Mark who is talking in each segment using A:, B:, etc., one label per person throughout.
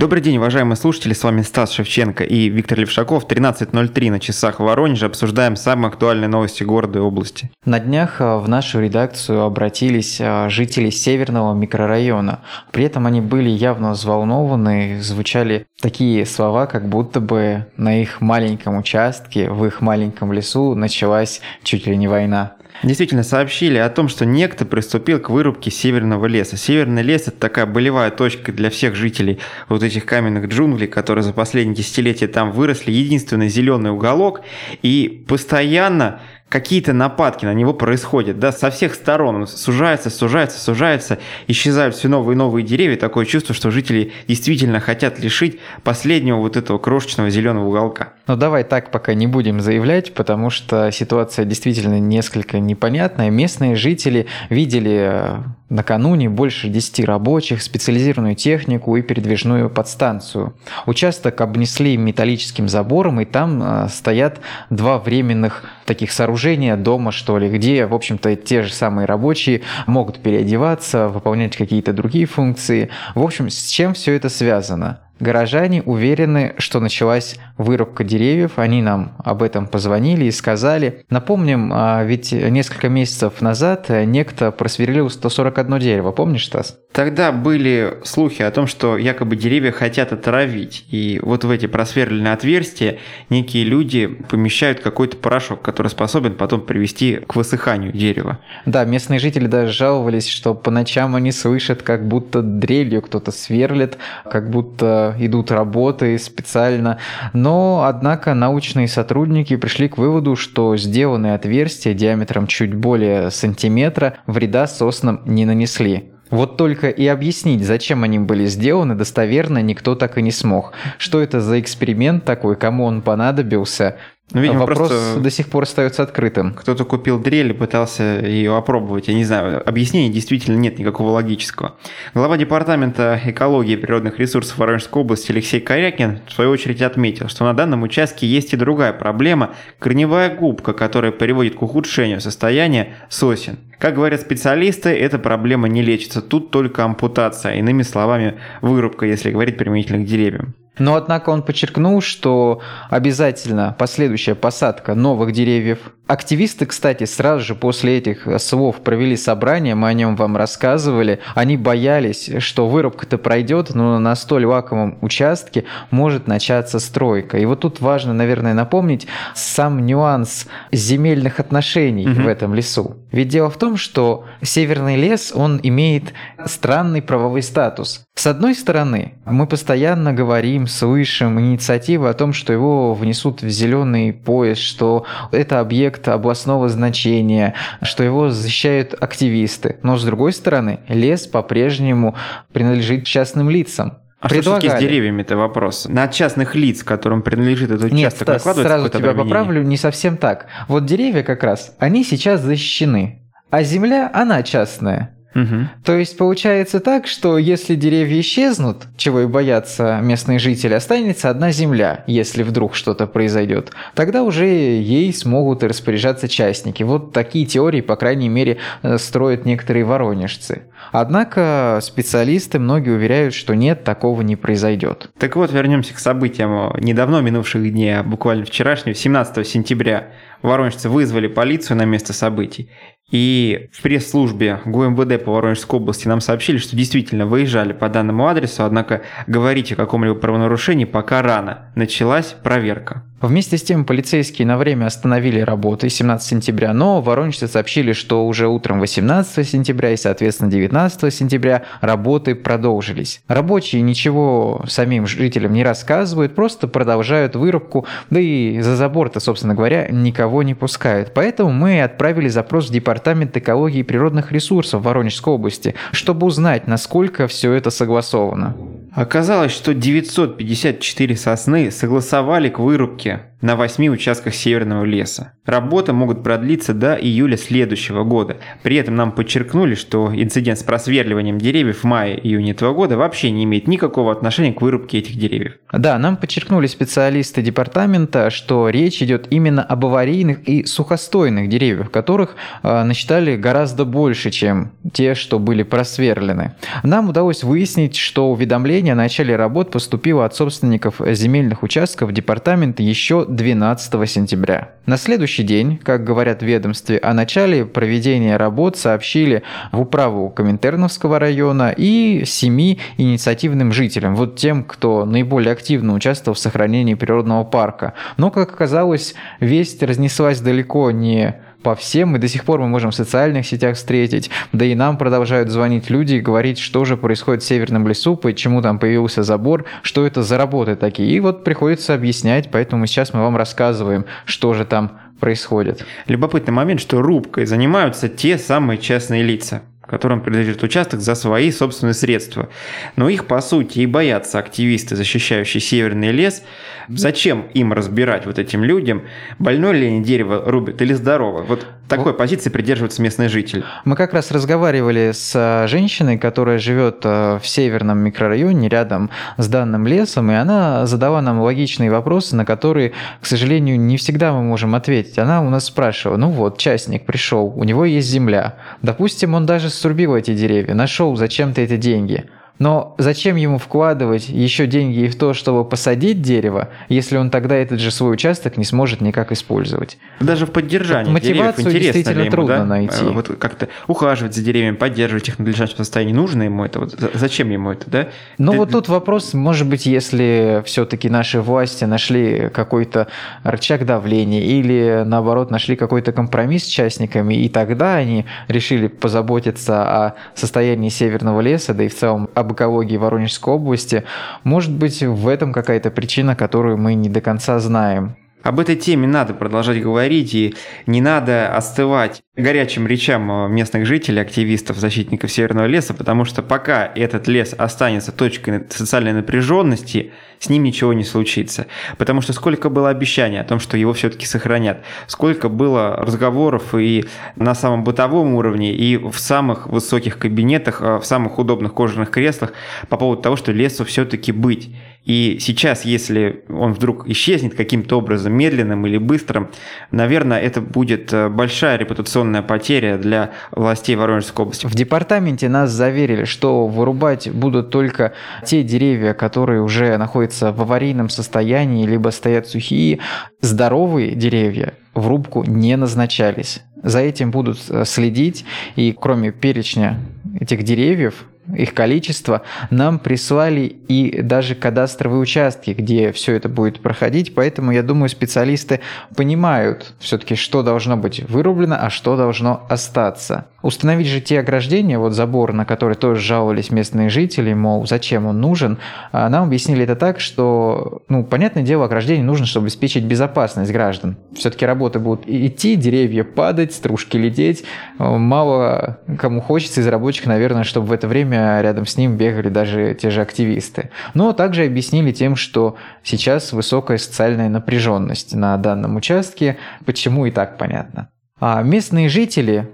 A: Добрый день, уважаемые слушатели, с вами Стас Шевченко и Виктор Левшаков. 13.03 на часах в Воронеже обсуждаем самые актуальные новости города и области.
B: На днях э, в нашу редакцию обратились э, жители северного микрорайона. При этом они были явно взволнованы, звучали такие слова, как будто бы на их маленьком участке, в их маленьком лесу началась чуть ли не война
A: действительно сообщили о том, что некто приступил к вырубке северного леса. Северный лес – это такая болевая точка для всех жителей вот этих каменных джунглей, которые за последние десятилетия там выросли. Единственный зеленый уголок. И постоянно какие-то нападки на него происходят, да, со всех сторон. Он сужается, сужается, сужается, исчезают все новые и новые деревья. Такое чувство, что жители действительно хотят лишить последнего вот этого крошечного зеленого уголка.
B: Ну давай так пока не будем заявлять, потому что ситуация действительно несколько непонятная. Местные жители видели э, накануне больше 10 рабочих, специализированную технику и передвижную подстанцию. Участок обнесли металлическим забором, и там э, стоят два временных таких сооружения дома, что ли, где, в общем-то, те же самые рабочие могут переодеваться, выполнять какие-то другие функции. В общем, с чем все это связано? Горожане уверены, что началась вырубка деревьев. Они нам об этом позвонили и сказали. Напомним, а, ведь несколько месяцев назад некто просверлил 141 дерево. Помнишь, Стас?
A: Тогда были слухи о том, что якобы деревья хотят отравить. И вот в эти просверленные отверстия некие люди помещают какой-то порошок, который способен потом привести к высыханию дерева.
B: Да, местные жители даже жаловались, что по ночам они слышат, как будто дрелью кто-то сверлит, как будто идут работы специально. Но, однако, научные сотрудники пришли к выводу, что сделанные отверстия диаметром чуть более сантиметра вреда соснам не нанесли. Вот только и объяснить, зачем они были сделаны, достоверно никто так и не смог. Что это за эксперимент такой, кому он понадобился, ну, видимо, Вопрос до сих пор остается открытым.
A: Кто-то купил дрель и пытался ее опробовать. Я не знаю, объяснений действительно нет никакого логического. Глава департамента экологии и природных ресурсов Воронежской области Алексей Корякин в свою очередь отметил, что на данном участке есть и другая проблема – корневая губка, которая приводит к ухудшению состояния сосен. Как говорят специалисты, эта проблема не лечится, тут только ампутация, иными словами, вырубка, если говорить применительно к деревьям.
B: Но, однако, он подчеркнул, что обязательно последующая посадка новых деревьев. Активисты, кстати, сразу же после этих слов провели собрание, мы о нем вам рассказывали. Они боялись, что вырубка-то пройдет, но на столь лакомом участке может начаться стройка. И вот тут важно, наверное, напомнить сам нюанс земельных отношений угу. в этом лесу. Ведь дело в том, что северный лес, он имеет странный правовой статус. С одной стороны, мы постоянно говорим, слышим инициативы о том, что его внесут в зеленый пояс, что это объект областного значения, что его защищают активисты. Но с другой стороны, лес по-прежнему принадлежит частным лицам.
A: А Предлагали. что с деревьями это вопрос? На частных лиц, которым принадлежит этот
B: Нет,
A: участок,
B: Стас, сразу тебя поправлю, не совсем так. Вот деревья как раз, они сейчас защищены, а земля, она частная. Угу. То есть получается так, что если деревья исчезнут, чего и боятся местные жители, останется одна земля, если вдруг что-то произойдет. Тогда уже ей смогут распоряжаться частники. Вот такие теории, по крайней мере, э, строят некоторые воронежцы. Однако специалисты многие уверяют, что нет, такого не произойдет.
A: Так вот, вернемся к событиям недавно минувших дней, а буквально вчерашнего, 17 сентября. Воронежцы вызвали полицию на место событий. И в пресс-службе ГУМВД по Воронежской области нам сообщили, что действительно выезжали по данному адресу, однако говорить о каком-либо правонарушении пока рано. Началась проверка.
B: Вместе с тем полицейские на время остановили работы 17 сентября, но воронежцы сообщили, что уже утром 18 сентября и, соответственно, 19 сентября работы продолжились. Рабочие ничего самим жителям не рассказывают, просто продолжают вырубку, да и за забор-то, собственно говоря, никого не пускают. Поэтому мы отправили запрос в Департамент экологии и природных ресурсов Воронежской области, чтобы узнать, насколько все это согласовано.
A: Оказалось, что 954 сосны согласовали к вырубке на 8 участках северного леса. Работы могут продлиться до июля следующего года. При этом нам подчеркнули, что инцидент с просверливанием деревьев в мае-июне этого года вообще не имеет никакого отношения к вырубке этих деревьев.
B: Да, нам подчеркнули специалисты департамента, что речь идет именно об аварийных и сухостойных деревьях, которых э, насчитали гораздо больше, чем те, что были просверлены. Нам удалось выяснить, что уведомление о начале работ поступило от собственников земельных участков департамента еще 12 сентября. На следующий день, как говорят в ведомстве, о начале проведения работ сообщили в управу Коминтерновского района и семи инициативным жителям, вот тем, кто наиболее активно участвовал в сохранении природного парка. Но, как оказалось, весть разнеслась далеко не по всем, и до сих пор мы можем в социальных сетях встретить, да и нам продолжают звонить люди и говорить, что же происходит в Северном лесу, почему там появился забор, что это за работы такие. И вот приходится объяснять, поэтому сейчас мы вам рассказываем, что же там происходит.
A: Любопытный момент, что рубкой занимаются те самые частные лица которым принадлежит участок за свои собственные средства. Но их, по сути, и боятся активисты, защищающие северный лес. Зачем им разбирать вот этим людям, больное ли они дерево рубят или здорово? Вот такой позиции придерживаются местные жители.
B: Мы как раз разговаривали с э, женщиной, которая живет э, в северном микрорайоне рядом с данным лесом, и она задала нам логичные вопросы, на которые, к сожалению, не всегда мы можем ответить. Она у нас спрашивала, ну вот, частник пришел, у него есть земля. Допустим, он даже срубил эти деревья, нашел зачем-то эти деньги – но зачем ему вкладывать еще деньги в то, чтобы посадить дерево, если он тогда этот же свой участок не сможет никак использовать?
A: Даже в поддержании
B: Мотивацию
A: деревьев
B: действительно
A: ему,
B: трудно
A: да?
B: найти.
A: Э, вот как-то ухаживать за деревьями, поддерживать их в надлежащем состоянии. Нужно ему это? Вот зачем ему это, да?
B: Ну
A: Ты...
B: вот тут вопрос, может быть, если все-таки наши власти нашли какой-то рычаг давления или наоборот нашли какой-то компромисс с частниками, и тогда они решили позаботиться о состоянии северного леса, да и в целом об об экологии Воронежской области. Может быть, в этом какая-то причина, которую мы не до конца знаем.
A: Об этой теме надо продолжать говорить, и не надо остывать горячим речам местных жителей, активистов, защитников Северного леса, потому что пока этот лес останется точкой социальной напряженности, с ним ничего не случится. Потому что сколько было обещаний о том, что его все-таки сохранят, сколько было разговоров и на самом бытовом уровне, и в самых высоких кабинетах, э, в самых удобных кожаных креслах по поводу того, что лесу все-таки быть. И сейчас, если он вдруг исчезнет каким-то образом, медленным или быстрым, наверное, это будет э, большая репутационная потеря для властей Воронежской области.
B: В департаменте нас заверили, что вырубать будут только те деревья, которые уже находятся в аварийном состоянии, либо стоят сухие. Здоровые деревья в рубку не назначались. За этим будут э, следить, и кроме перечня этих деревьев, их количество, нам прислали и даже кадастровые участки, где все это будет проходить, поэтому я думаю, специалисты понимают все-таки, что должно быть вырублено, а что должно остаться. Установить же те ограждения, вот забор, на который тоже жаловались местные жители, мол, зачем он нужен, а нам объяснили это так, что, ну, понятное дело, ограждение нужно, чтобы обеспечить безопасность граждан. Все-таки работы будут идти, деревья падать, стружки лететь. Мало кому хочется из рабочих, наверное, чтобы в это время рядом с ним бегали даже те же активисты. Но также объяснили тем, что сейчас высокая социальная напряженность на данном участке, почему и так понятно. А местные жители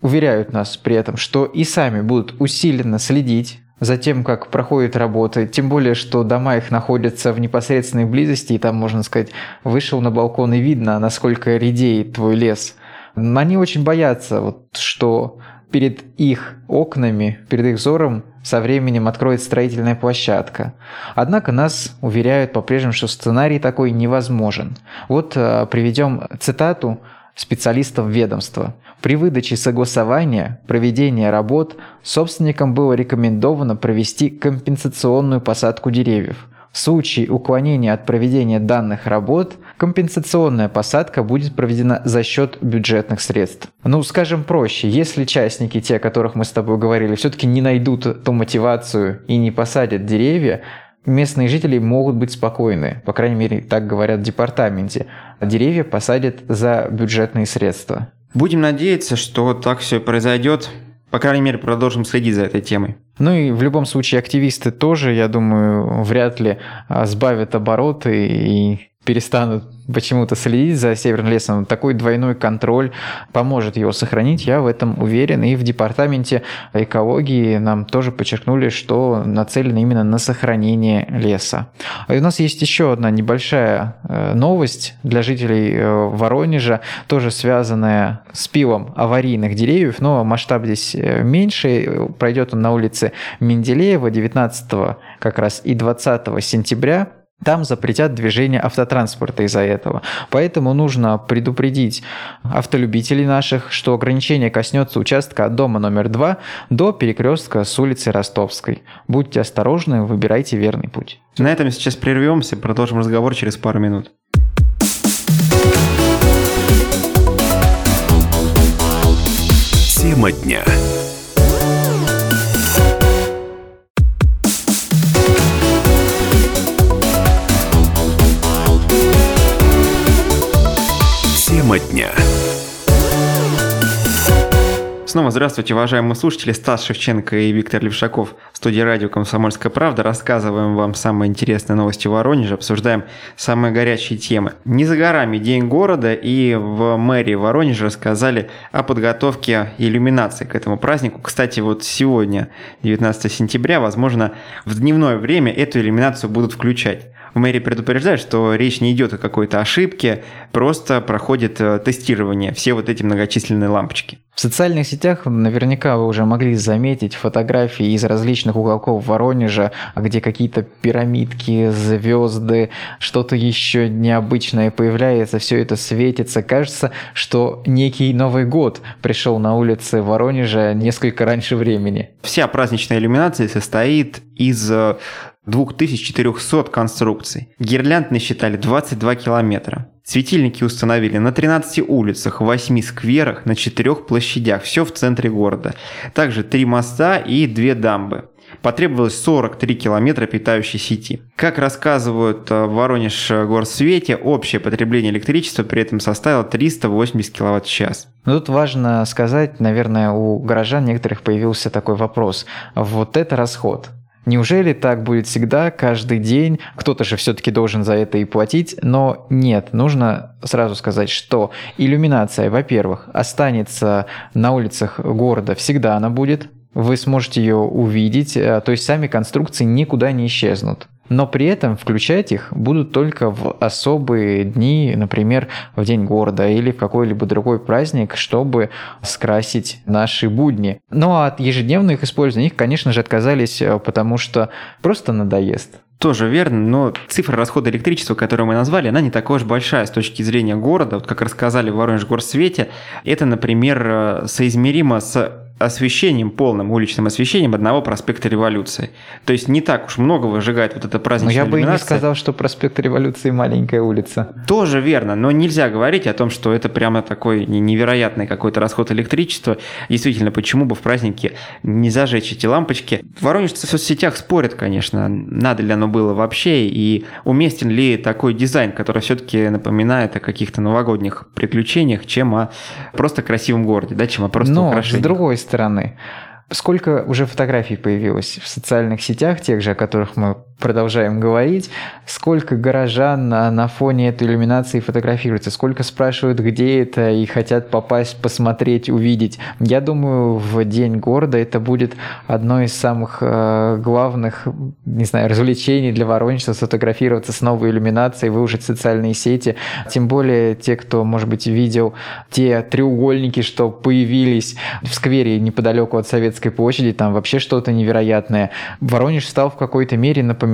B: уверяют нас при этом, что и сами будут усиленно следить за тем, как проходит работа, тем более, что дома их находятся в непосредственной близости, и там, можно сказать, вышел на балкон и видно, насколько редеет твой лес. Они очень боятся, вот, что перед их окнами, перед их взором со временем откроет строительная площадка. Однако нас уверяют по-прежнему, что сценарий такой невозможен. Вот э, приведем цитату специалистов ведомства. При выдаче согласования проведения работ собственникам было рекомендовано провести компенсационную посадку деревьев. В случае уклонения от проведения данных работ, компенсационная посадка будет проведена за счет бюджетных средств. Ну, скажем проще, если частники, те, о которых мы с тобой говорили, все-таки не найдут ту мотивацию и не посадят деревья, местные жители могут быть спокойны. По крайней мере, так говорят в департаменте. Деревья посадят за бюджетные средства.
A: Будем надеяться, что так все произойдет. По крайней мере, продолжим следить за этой темой.
B: Ну и в любом случае активисты тоже, я думаю, вряд ли а, сбавят обороты и перестанут почему-то следить за северным лесом, такой двойной контроль поможет его сохранить, я в этом уверен. И в департаменте экологии нам тоже подчеркнули, что нацелены именно на сохранение леса. И у нас есть еще одна небольшая э, новость для жителей э, Воронежа, тоже связанная с пилом аварийных деревьев, но масштаб здесь э, меньше. Пройдет он на улице Менделеева 19 как раз и 20 сентября там запретят движение автотранспорта из-за этого. Поэтому нужно предупредить автолюбителей наших, что ограничение коснется участка от дома номер 2 до перекрестка с улицы Ростовской. Будьте осторожны, выбирайте верный путь.
A: На этом сейчас прервемся, продолжим разговор через пару минут.
C: Тема дня. Тема дня.
A: Снова здравствуйте, уважаемые слушатели. Стас Шевченко и Виктор Левшаков в студии радио «Комсомольская правда». Рассказываем вам самые интересные новости Воронежа, обсуждаем самые горячие темы. Не за горами День города, и в мэрии Воронежа рассказали о подготовке иллюминации к этому празднику. Кстати, вот сегодня, 19 сентября, возможно, в дневное время эту иллюминацию будут включать. В мэрии предупреждают, что речь не идет о какой-то ошибке, просто проходит э, тестирование, все вот эти многочисленные лампочки.
B: В социальных сетях наверняка вы уже могли заметить фотографии из различных уголков Воронежа, где какие-то пирамидки, звезды, что-то еще необычное появляется, все это светится. Кажется, что некий Новый год пришел на улицы Воронежа несколько раньше времени.
A: Вся праздничная иллюминация состоит из э, 2400 конструкций. Гирлянд насчитали 22 километра. Светильники установили на 13 улицах, 8 скверах, на 4 площадях, все в центре города. Также 3 моста и 2 дамбы. Потребовалось 43 километра питающей сети. Как рассказывают в Воронеж горсвете, общее потребление электричества при этом составило 380 киловатт в час.
B: Но тут важно сказать, наверное, у горожан некоторых появился такой вопрос. Вот это расход. Неужели так будет всегда, каждый день? Кто-то же все-таки должен за это и платить, но нет, нужно сразу сказать, что иллюминация, во-первых, останется на улицах города, всегда она будет, вы сможете ее увидеть, э, то есть сами конструкции никуда не исчезнут но при этом включать их будут только в особые дни, например, в День города или в какой-либо другой праздник, чтобы скрасить наши будни. А от ежедневных использований их, конечно же, отказались, э, потому что просто надоест.
A: Тоже верно, но цифра расхода электричества, которую мы назвали, она не такая уж большая с точки зрения города. Вот как рассказали в Воронеж горсвете, это, например, э, соизмеримо с освещением, полным уличным освещением одного проспекта Революции. То есть не так уж много выжигает вот эта праздничная
B: Но я бы и не сказал, что проспект Революции маленькая улица.
A: Тоже верно, но нельзя говорить о том, что это прямо такой невероятный какой-то расход электричества. Действительно, почему бы в празднике не зажечь эти лампочки? Воронежцы в соцсетях спорят, конечно, надо ли оно было вообще, и уместен ли такой дизайн, который все-таки напоминает о каких-то новогодних приключениях, чем о просто красивом городе, да, чем о просто
B: Но, с
A: украшениях.
B: другой стороны, сколько уже фотографий появилось в социальных сетях, тех же, о которых мы продолжаем говорить, сколько горожан на, на фоне этой иллюминации фотографируются, сколько спрашивают, где это, и хотят попасть, посмотреть, увидеть. Я думаю, в День города это будет одно из самых э, главных, не знаю, развлечений для воронежцев сфотографироваться с новой иллюминацией, выложить в социальные сети. Тем более те, кто, может быть, видел те треугольники, что появились в сквере неподалеку от Советской площади, там вообще что-то невероятное. Воронеж стал в какой-то мере напоминать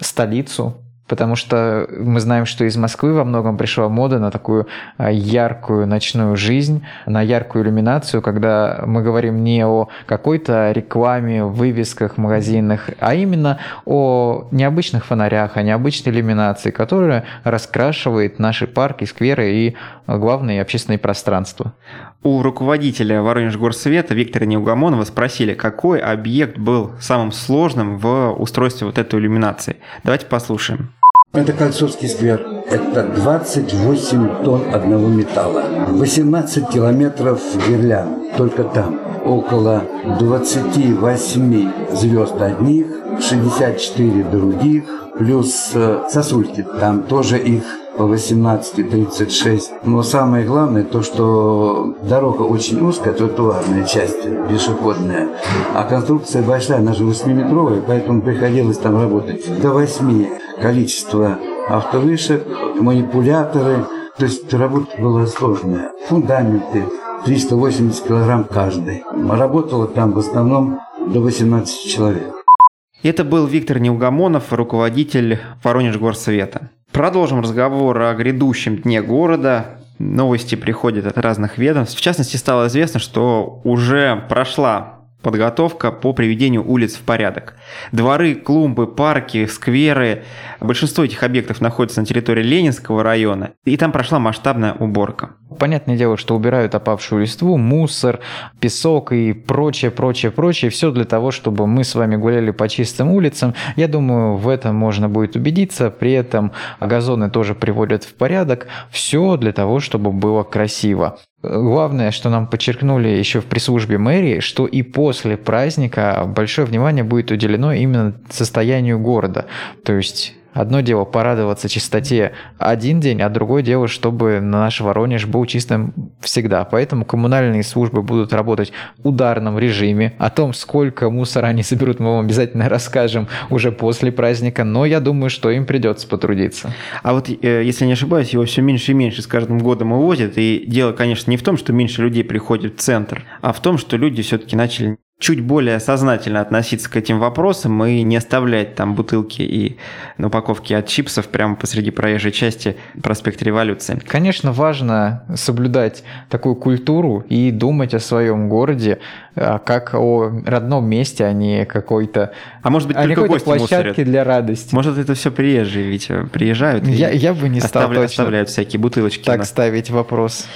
B: столицу, потому что мы знаем, что из Москвы во многом пришла мода на такую а, яркую ночную жизнь, на яркую иллюминацию, когда мы говорим не о какой-то рекламе, вывесках магазинах, а именно о необычных фонарях, о необычной иллюминации, которая раскрашивает наши парки, скверы и главные общественные пространства.
A: У руководителя Воронеж-Горсовета Виктора Неугомонова спросили, какой объект был самым сложным в устройстве вот этой иллюминации. Давайте послушаем.
D: Это Кольцовский сквер. Это 28 тонн одного металла. 18 километров гирлянд. Только там. Около 28 звезд одних, 64 других, плюс э, сосульки. Там тоже их по 18-36. Но самое главное то, что дорога очень узкая, тротуарная часть, пешеходная, а конструкция большая, она же 8-метровая, поэтому приходилось там работать до 8 количество автовышек, манипуляторы, то есть работа была сложная. Фундаменты 380 килограмм каждый. Работало там в основном до 18 человек.
A: Это был Виктор Неугомонов, руководитель Воронеж-Горсовета. Продолжим разговор о грядущем дне города. Новости приходят от разных ведомств. В частности, стало известно, что уже прошла подготовка по приведению улиц в порядок. Дворы, клумбы, парки, скверы. Большинство этих объектов находится на территории Ленинского района, и там прошла масштабная уборка.
B: Понятное дело, что убирают опавшую листву, мусор, песок и прочее, прочее, прочее. Все для того, чтобы мы с вами гуляли по чистым улицам. Я думаю, в этом можно будет убедиться. При этом газоны тоже приводят в порядок. Все для того, чтобы было красиво. Главное, что нам подчеркнули еще в пресс-службе мэрии, что и после праздника большое внимание будет уделено именно состоянию города. То есть Одно дело порадоваться чистоте один день, а другое дело, чтобы наш Воронеж был чистым всегда. Поэтому коммунальные службы будут работать в ударном режиме. О том, сколько мусора они соберут, мы вам обязательно расскажем уже после праздника. Но я думаю, что им придется потрудиться.
A: А вот, э, если не ошибаюсь, его все меньше и меньше с каждым годом увозят. И дело, конечно, не в том, что меньше людей приходит в центр, а в том, что люди все-таки начали чуть более сознательно относиться к этим вопросам и не оставлять там бутылки и упаковки от чипсов прямо посреди проезжей части проспекта Революции.
B: Конечно, важно соблюдать такую культуру и думать о своем городе как о родном месте, а не какой-то
A: а может быть,
B: а
A: только
B: гости площадке мусорят. для радости.
A: Может, это все приезжие, ведь приезжают
B: я, я бы не стал
A: оставляют, оставляют всякие бутылочки.
B: Так ставить вопрос.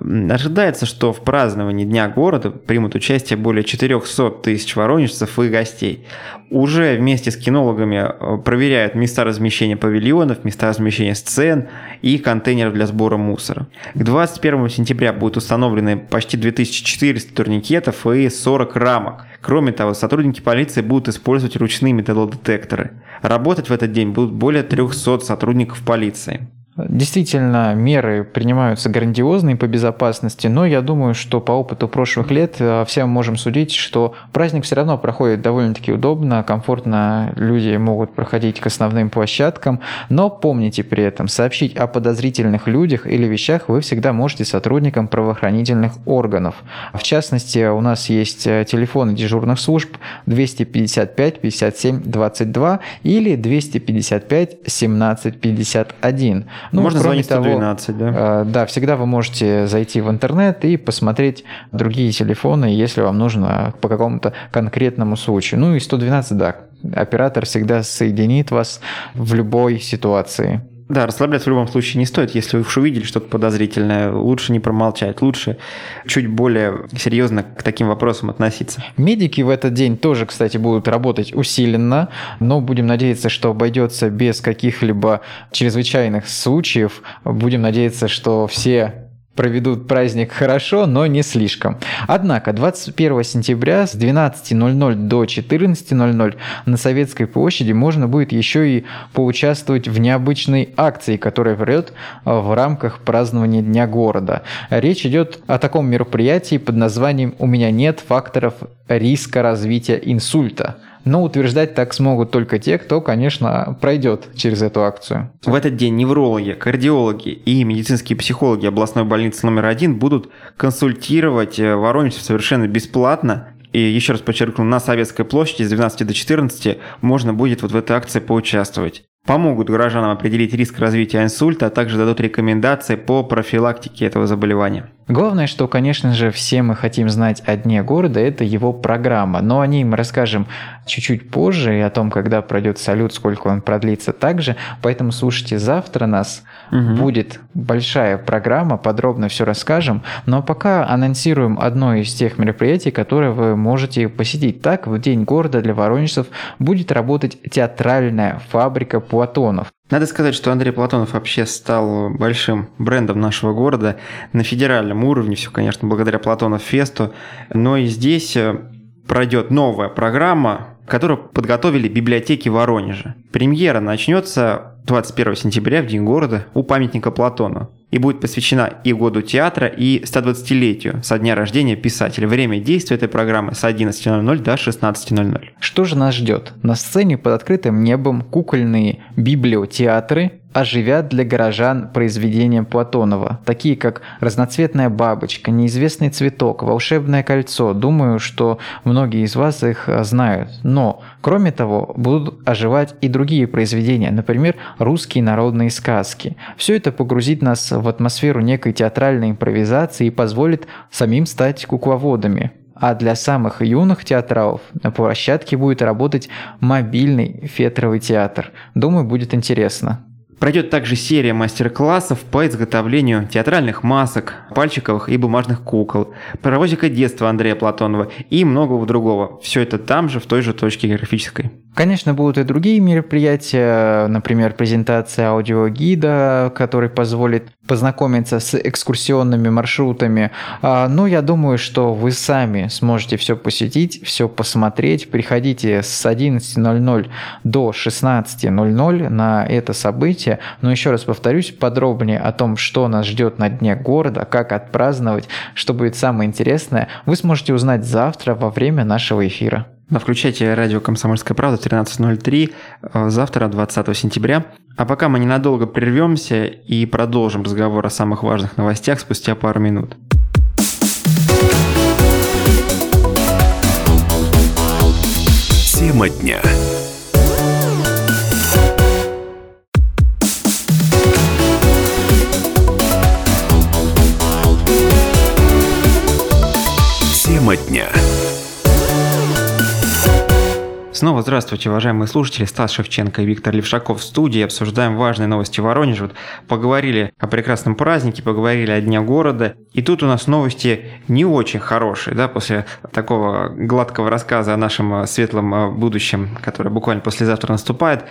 A: Ожидается, что в праздновании Дня города примут участие более 400 200 тысяч воронежцев и гостей. Уже вместе с кинологами э, проверяют места размещения павильонов, места размещения сцен и контейнеров для сбора мусора. К 21 сентября будут установлены почти 2400 турникетов и 40 рамок. Кроме того, сотрудники полиции будут использовать ручные металлодетекторы. Работать в этот день будут более 300 сотрудников полиции.
B: Действительно, меры принимаются грандиозные по безопасности, но я думаю, что по опыту прошлых лет э, все мы можем судить, что праздник все равно проходит довольно-таки удобно, комфортно, люди могут проходить к основным площадкам, но помните при этом, сообщить о подозрительных людях или вещах вы всегда можете сотрудникам правоохранительных органов. В частности, у нас есть э, телефоны дежурных служб 255 57 22 или 255 17 51.
A: Ну, Можно звонить 112, того,
B: да? Э, да, всегда вы можете зайти в интернет и посмотреть другие телефоны, если вам нужно по какому-то конкретному случаю. Ну и 112, да, оператор всегда соединит вас в любой ситуации.
A: Да, расслабляться в любом случае не стоит. Если вы уж увидели что-то подозрительное, лучше не промолчать. Лучше чуть более серьезно к таким вопросам относиться.
B: Медики в этот день тоже, кстати, будут работать усиленно, но будем надеяться, что обойдется без каких-либо чрезвычайных случаев. Будем надеяться, что все проведут праздник хорошо, но не слишком. Однако 21 сентября с 12.00 до 14.00 на Советской площади можно будет еще и поучаствовать в необычной акции, которая пройдет в рамках празднования Дня города. Речь идет о таком мероприятии под названием «У меня нет факторов риска развития инсульта». Но утверждать так смогут только те, кто, конечно, пройдет через эту акцию.
A: В этот день неврологи, кардиологи и медицинские психологи областной больницы номер один будут консультировать э, воронежцев совершенно бесплатно и еще раз подчеркну, на Советской площади с 12 до 14 можно будет вот в этой акции поучаствовать. Помогут горожанам определить риск развития инсульта, а также дадут рекомендации по профилактике этого заболевания.
B: Главное, что, конечно же, все мы хотим знать о Дне города, это его программа. Но о ней мы расскажем чуть-чуть позже и о том, когда пройдет салют, сколько он продлится также. Поэтому слушайте, завтра нас угу. будет большая программа, подробно все расскажем. Но пока анонсируем одно из тех мероприятий, которые вы можете посетить. Так, в День города для воронежцев будет работать театральная фабрика Платонов.
A: Надо сказать, что Андрей Платонов вообще стал большим брендом нашего города на федеральном уровне. Все, конечно, благодаря Платонов Фесту. Но и здесь э, пройдет новая программа которую подготовили библиотеки Воронежа. Премьера начнется 21 сентября в День города у памятника Платону и будет посвящена и году театра, и 120-летию со дня рождения писателя. Время действия этой программы с 11.00 до 16.00.
B: Что же нас ждет? На сцене под открытым небом кукольные библиотеатры, оживят для горожан произведения Платонова, такие как «Разноцветная бабочка», «Неизвестный цветок», «Волшебное кольцо». Думаю, что многие из вас их э, знают. Но, кроме того, будут оживать и другие произведения, например, русские народные сказки. Все это погрузит нас в атмосферу некой театральной импровизации и позволит самим стать кукловодами. А для самых юных театралов на площадке будет работать мобильный фетровый театр. Думаю, будет интересно.
A: Пройдет также серия мастер-классов по изготовлению театральных масок, пальчиковых и бумажных кукол, паровозика детства Андрея Платонова и многого другого. Все это там же, в той же точке географической.
B: Конечно, будут и другие мероприятия, например, презентация аудиогида, который позволит познакомиться с экскурсионными маршрутами. А, Но ну, я думаю, что вы сами сможете все посетить, все посмотреть. Приходите с 11.00 до 16.00 на это событие. Но еще раз повторюсь, подробнее о том, что нас ждет на дне города, как отпраздновать, что будет самое интересное, вы сможете узнать завтра во время нашего эфира.
A: Да, включайте радио «Комсомольская правда» 13.03 э, завтра, 20 сентября. А пока мы ненадолго прервемся и продолжим разговор о самых важных новостях спустя пару минут.
C: Тема дня. Тема дня.
A: Снова здравствуйте, уважаемые слушатели. Стас Шевченко и Виктор Левшаков в студии. Обсуждаем важные новости Воронежа. Вот поговорили о прекрасном празднике, поговорили о Дне города. И тут у нас новости не очень хорошие, да, после такого гладкого рассказа о нашем э, светлом э, будущем, которое буквально послезавтра наступает.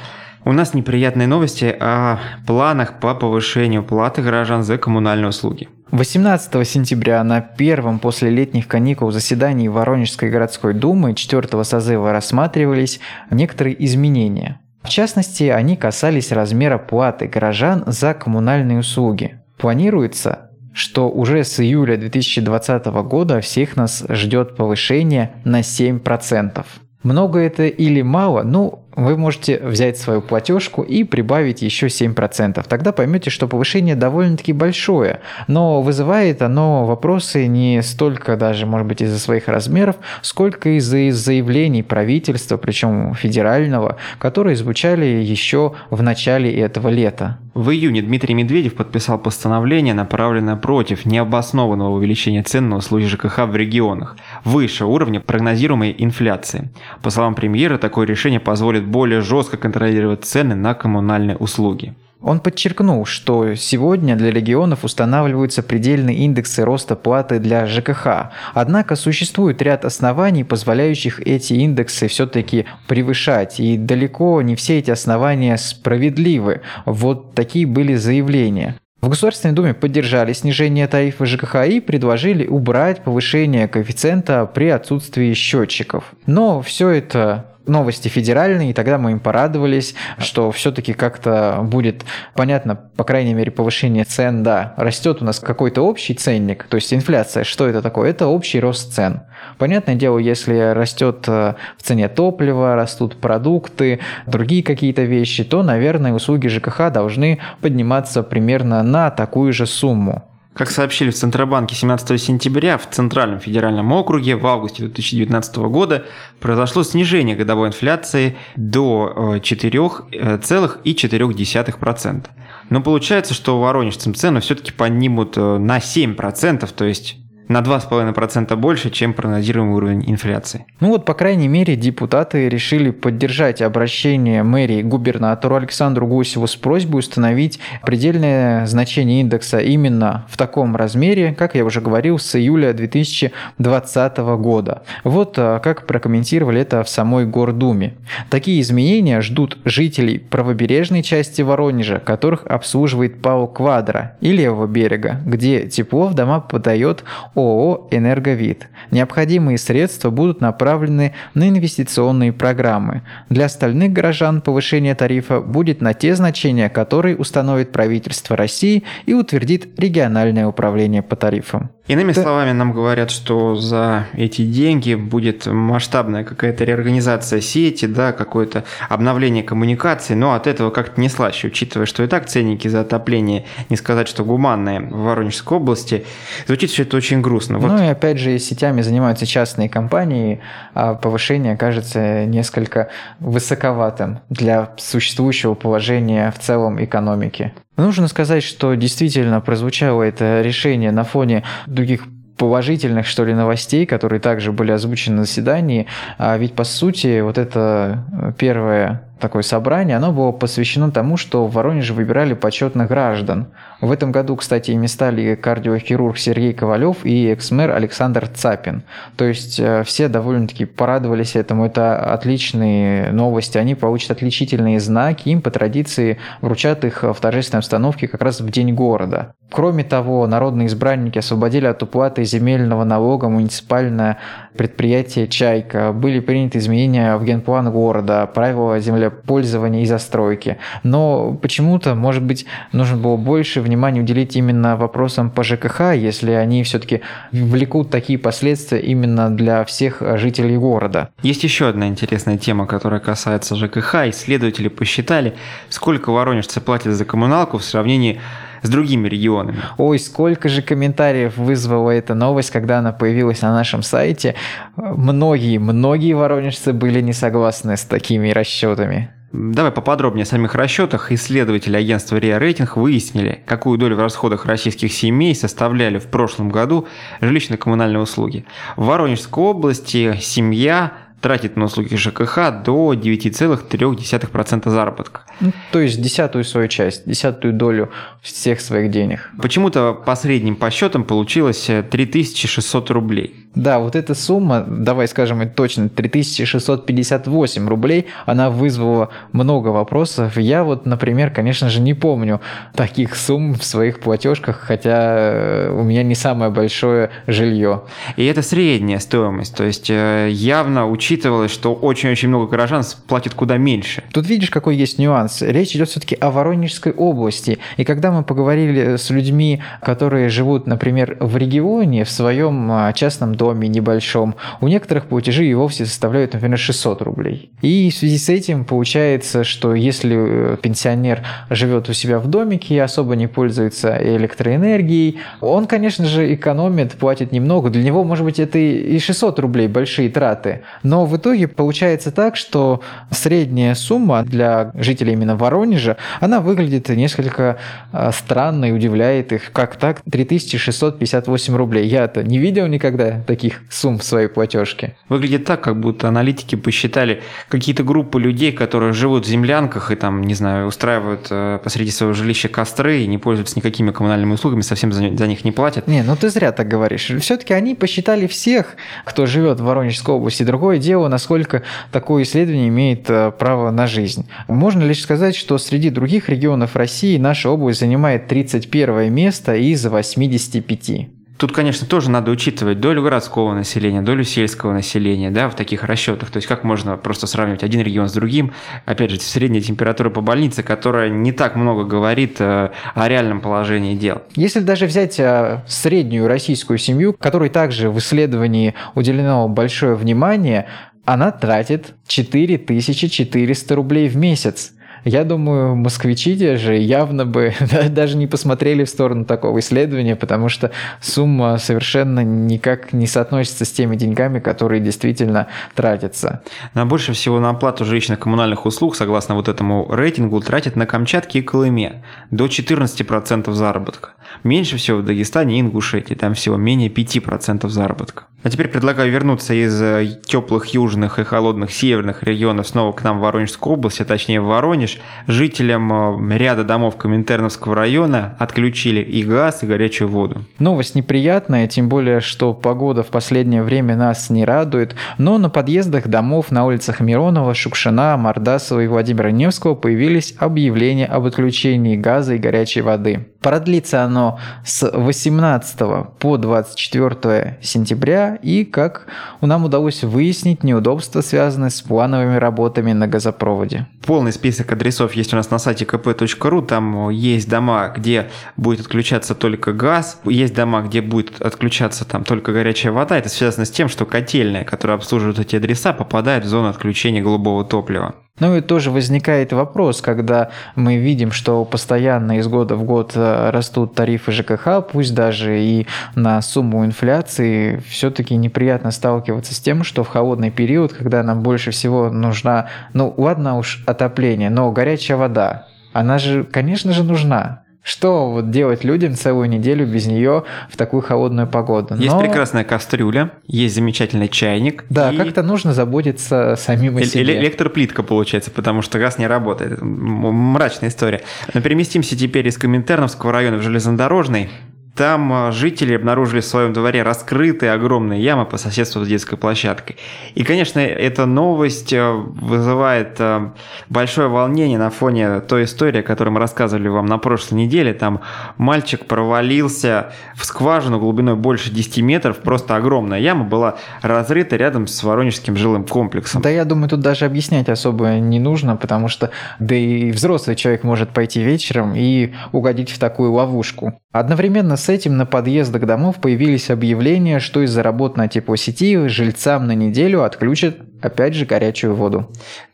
A: У нас неприятные новости о планах по повышению платы горожан за коммунальные услуги.
B: 18 сентября на первом после летних каникул заседании Воронежской городской думы 4 созыва рассматривались некоторые изменения. В частности, они касались размера платы горожан за коммунальные услуги. Планируется, что уже с июля 2020 года всех нас ждет повышение на 7%. Много это или мало? Ну, вы можете взять свою платежку и прибавить еще 7%. Тогда поймете, что повышение довольно-таки большое, но вызывает оно вопросы не столько даже, может быть, из-за своих размеров, сколько из-за заявлений правительства, причем федерального, которые звучали еще в начале этого лета.
A: В июне Дмитрий Медведев подписал постановление, направленное против необоснованного увеличения цен на услуги ЖКХ в регионах, выше уровня прогнозируемой инфляции. По словам премьера, такое решение позволит более жестко контролировать цены на коммунальные услуги.
B: Он подчеркнул, что сегодня для регионов устанавливаются предельные индексы роста платы для ЖКХ. Однако существует ряд оснований, позволяющих эти индексы все-таки превышать. И далеко не все эти основания справедливы. Вот такие были заявления. В Государственной Думе поддержали снижение тарифа ЖКХ и предложили убрать повышение коэффициента при отсутствии счетчиков. Но все это новости федеральные, и тогда мы им порадовались, что все-таки как-то будет понятно, по крайней мере, повышение цен, да, растет у нас какой-то общий ценник, то есть инфляция, что это такое? Это общий рост цен. Понятное дело, если растет э, в цене топлива, растут продукты, другие какие-то вещи, то, наверное, услуги ЖКХ должны подниматься примерно на такую же сумму.
A: Как сообщили в Центробанке 17 сентября, в Центральном федеральном округе в августе 2019 года произошло снижение годовой инфляции до 4,4%. Э, Но получается, что воронежцам цену все-таки поднимут э, на 7%, то есть на 2,5% больше, чем прогнозируемый уровень инфляции.
B: Ну вот, по крайней мере, депутаты решили поддержать обращение мэрии губернатору Александру Гусеву с просьбой установить предельное значение индекса именно в таком размере, как я уже говорил, с июля 2020 года. Вот а, как прокомментировали это в самой Гордуме. Такие изменения ждут жителей правобережной части Воронежа, которых обслуживает ПАО «Квадро» и левого берега, где тепло в дома подает ООО «Энерговид». Необходимые средства будут направлены на инвестиционные программы. Для остальных горожан повышение тарифа будет на те значения, которые установит правительство России и утвердит региональное управление по тарифам.
A: Иными да. словами, нам говорят, что за эти деньги будет масштабная какая-то реорганизация сети, да, какое-то обновление коммуникаций, но от этого как-то не слаще, учитывая, что и так ценники за отопление, не сказать, что гуманные в Воронежской области, звучит все это очень грустно.
B: Вот. Ну и опять же, сетями занимаются частные компании, а повышение кажется несколько высоковатым для существующего положения в целом экономики. Нужно сказать, что действительно прозвучало это решение на фоне других положительных, что ли, новостей, которые также были озвучены на заседании. А ведь, по сути, вот это первое такое собрание, оно было посвящено тому, что в Воронеже выбирали почетных граждан. В этом году, кстати, ими стали кардиохирург Сергей Ковалев и экс-мэр Александр Цапин. То есть э, все довольно-таки порадовались этому. Это отличные новости. Они получат отличительные знаки. Им по традиции вручат их в торжественной обстановке как раз в День города. Кроме того, народные избранники освободили от уплаты земельного налога муниципальное предприятие «Чайка». Были приняты изменения в генплан города, правила землепользования и застройки. Но почему-то, может быть, нужно было больше внимания уделить именно вопросам по ЖКХ, если они все-таки влекут такие последствия именно для всех жителей города.
A: Есть еще одна интересная тема, которая касается ЖКХ. Исследователи посчитали, сколько воронежцы платят за коммуналку в сравнении с другими регионами.
B: Ой, сколько же комментариев вызвала эта новость, когда она появилась на нашем сайте. Многие, многие воронежцы были не согласны с такими расчетами.
A: Давай поподробнее о самих расчетах. Исследователи агентства РИА Рейтинг выяснили, какую долю в расходах российских семей составляли в прошлом году жилищно-коммунальные услуги. В Воронежской области семья тратит на услуги ЖКХ до 9,3% заработка.
B: Ну, то есть десятую свою часть, десятую долю всех своих денег.
A: Почему-то по средним подсчетам получилось 3600 рублей.
B: Да, вот эта сумма, давай скажем это точно, 3658 рублей, она вызвала много вопросов. Я вот, например, конечно же, не помню таких сумм в своих платежках, хотя э, у меня не самое большое жилье.
A: И это средняя стоимость, то есть э, явно учитывалось, что очень-очень много горожан платят куда меньше.
B: Тут видишь, какой есть нюанс. Речь идет все-таки о Воронежской области. И когда мы поговорили с людьми, которые живут, например, в регионе, в своем а, частном доме небольшом. У некоторых платежи и вовсе составляют, например, 600 рублей. И в связи с этим получается, что если э, пенсионер живет у себя в домике и особо не пользуется электроэнергией, он, конечно же, экономит, платит немного. Для него, может быть, это и 600 рублей большие траты. Но в итоге получается так, что средняя сумма для жителей именно Воронежа, она выглядит несколько э, странно и удивляет их. Как так? 3658 рублей. Я-то не видел никогда таких сумм в своей платежке.
A: Выглядит так, как будто аналитики посчитали какие-то группы людей, которые живут в землянках и там, не знаю, устраивают э, посреди своего жилища костры и не пользуются никакими коммунальными услугами, совсем за, за них не платят.
B: Не, ну ты зря так говоришь. Все-таки они посчитали всех, кто живет в Воронежской области. Другое дело, насколько такое исследование имеет э, право на жизнь. Можно лишь сказать, что среди других регионов России наша область занимает 31 место из 85.
A: Тут, конечно, тоже надо учитывать долю городского населения, долю сельского населения, да, в таких расчетах. То есть как можно просто сравнивать один регион с другим. Опять же, средняя температура по больнице, которая не так много говорит э, о реальном положении дел.
B: Если даже взять э, среднюю российскую семью, которой также в исследовании уделено большое внимание, она тратит 4400 рублей в месяц. Я думаю, москвичи те же явно бы даже не посмотрели в сторону такого исследования, потому что сумма совершенно никак не соотносится с теми деньгами, которые действительно тратятся.
A: На больше всего на оплату жилищных коммунальных услуг, согласно вот этому рейтингу, тратят на Камчатке и Колыме до 14% заработка. Меньше всего в Дагестане и Ингушетии, там всего менее 5% заработка. А теперь предлагаю вернуться из э, теплых южных и холодных северных регионов снова к нам в Воронежскую область, а точнее в Воронеж. Жителям э, ряда домов Коминтерновского района отключили и газ, и горячую воду.
B: Новость неприятная, тем более, что погода в последнее время нас не радует, но на подъездах домов на улицах Миронова, Шукшина, Мордасова и Владимира Невского появились объявления об отключении газа и горячей воды. Продлится оно с 18 по 24 сентября, и, как нам удалось выяснить, неудобства связаны с плановыми работами на газопроводе.
A: Полный список адресов есть у нас на сайте kp.ru, там есть дома, где будет отключаться только газ, есть дома, где будет отключаться там только горячая вода. Это связано с тем, что котельная, которая обслуживает эти адреса, попадает в зону отключения голубого топлива.
B: Ну и тоже возникает вопрос, когда мы видим, что постоянно из года в год э, растут тарифы ЖКХ, пусть даже и на сумму инфляции, все-таки неприятно сталкиваться с тем, что в холодный период, когда нам больше всего нужна, ну ладно уж отопление, но горячая вода, она же, конечно же, нужна. Что вот делать людям целую неделю без нее в такую холодную погоду?
A: Есть Но... прекрасная кастрюля, есть замечательный чайник.
B: Да, и... как-то нужно заботиться самим о себе.
A: Электроплитка получается, потому что газ не работает. Мрачная история. Но переместимся теперь из Коминтерновского района в железнодорожный. Там а, жители обнаружили в своем дворе раскрытые огромные ямы по соседству с детской площадкой. И, конечно, эта новость а, вызывает а, большое волнение на фоне той истории, которую мы рассказывали вам на прошлой неделе. Там мальчик провалился в скважину глубиной больше 10 метров. Просто огромная яма была разрыта рядом с Воронежским жилым комплексом.
B: Да, я думаю, тут даже объяснять особо не нужно, потому что да и взрослый человек может пойти вечером и угодить в такую ловушку. Одновременно с этим на подъездах домов появились объявления, что из-за работ на теплосети жильцам на неделю отключат опять же горячую воду.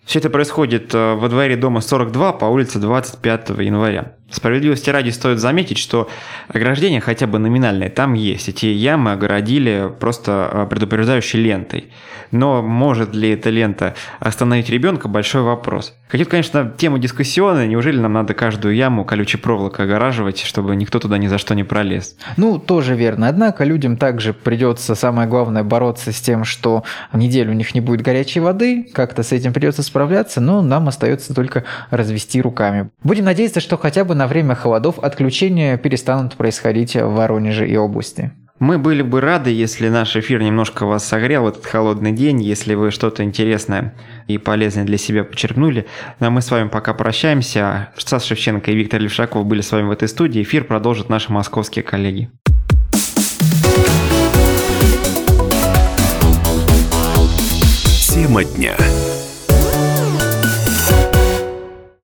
A: Все это происходит э, во дворе дома 42 по улице 25 января. Справедливости ради стоит заметить, что ограждение хотя бы номинальное там есть. Эти ямы огородили просто э, предупреждающей лентой. Но может ли эта лента остановить ребенка – большой вопрос. Хотя, конечно, тема дискуссионная. Неужели нам надо каждую яму колючей проволокой огораживать, чтобы никто туда ни за что не пролез?
B: Ну, тоже верно. Однако людям также придется, самое главное, бороться с тем, что неделю у них не будет горячей воды. Как-то с этим придется справляться, но нам остается только развести руками. Будем надеяться, что хотя бы на время холодов отключения перестанут происходить в Воронеже и области.
A: Мы были бы рады, если наш эфир немножко вас согрел в этот холодный день, если вы что-то интересное и полезное для себя почерпнули. Но мы с вами пока прощаемся. Стас Шевченко и Виктор Левшаков были с вами в этой студии. Эфир продолжат наши московские коллеги.
C: Тема дня.